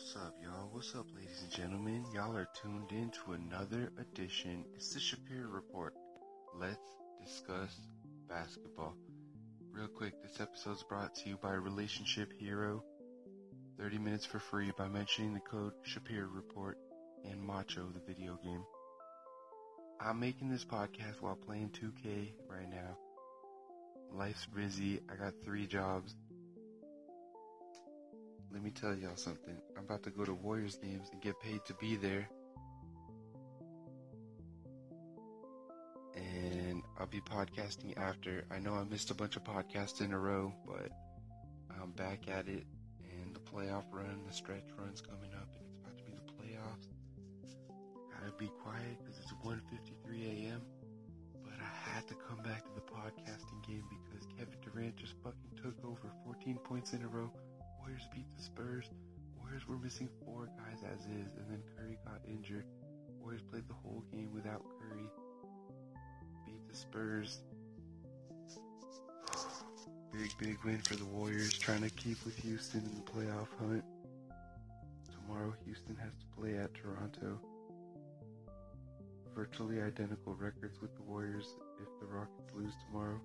What's up, y'all? What's up, ladies and gentlemen? Y'all are tuned in to another edition. It's the Shapiro Report. Let's discuss basketball. Real quick, this episode is brought to you by Relationship Hero. 30 minutes for free by mentioning the code Shapiro Report and Macho, the video game. I'm making this podcast while playing 2K right now. Life's busy. I got three jobs. Let me tell y'all something. I'm about to go to Warriors games and get paid to be there. And I'll be podcasting after. I know I missed a bunch of podcasts in a row, but I'm back at it. And the playoff run, the stretch run's coming up, and it's about to be the playoffs. Gotta be quiet because it's 1:53 a.m. But I had to come back to the podcasting game because Kevin Durant just fucking took over 14 points in a row. Warriors beat the Spurs. Warriors were missing four guys as is, and then Curry got injured. Warriors played the whole game without Curry. Beat the Spurs. Big, big win for the Warriors, trying to keep with Houston in the playoff hunt. Tomorrow, Houston has to play at Toronto. Virtually identical records with the Warriors if the Rockets lose tomorrow.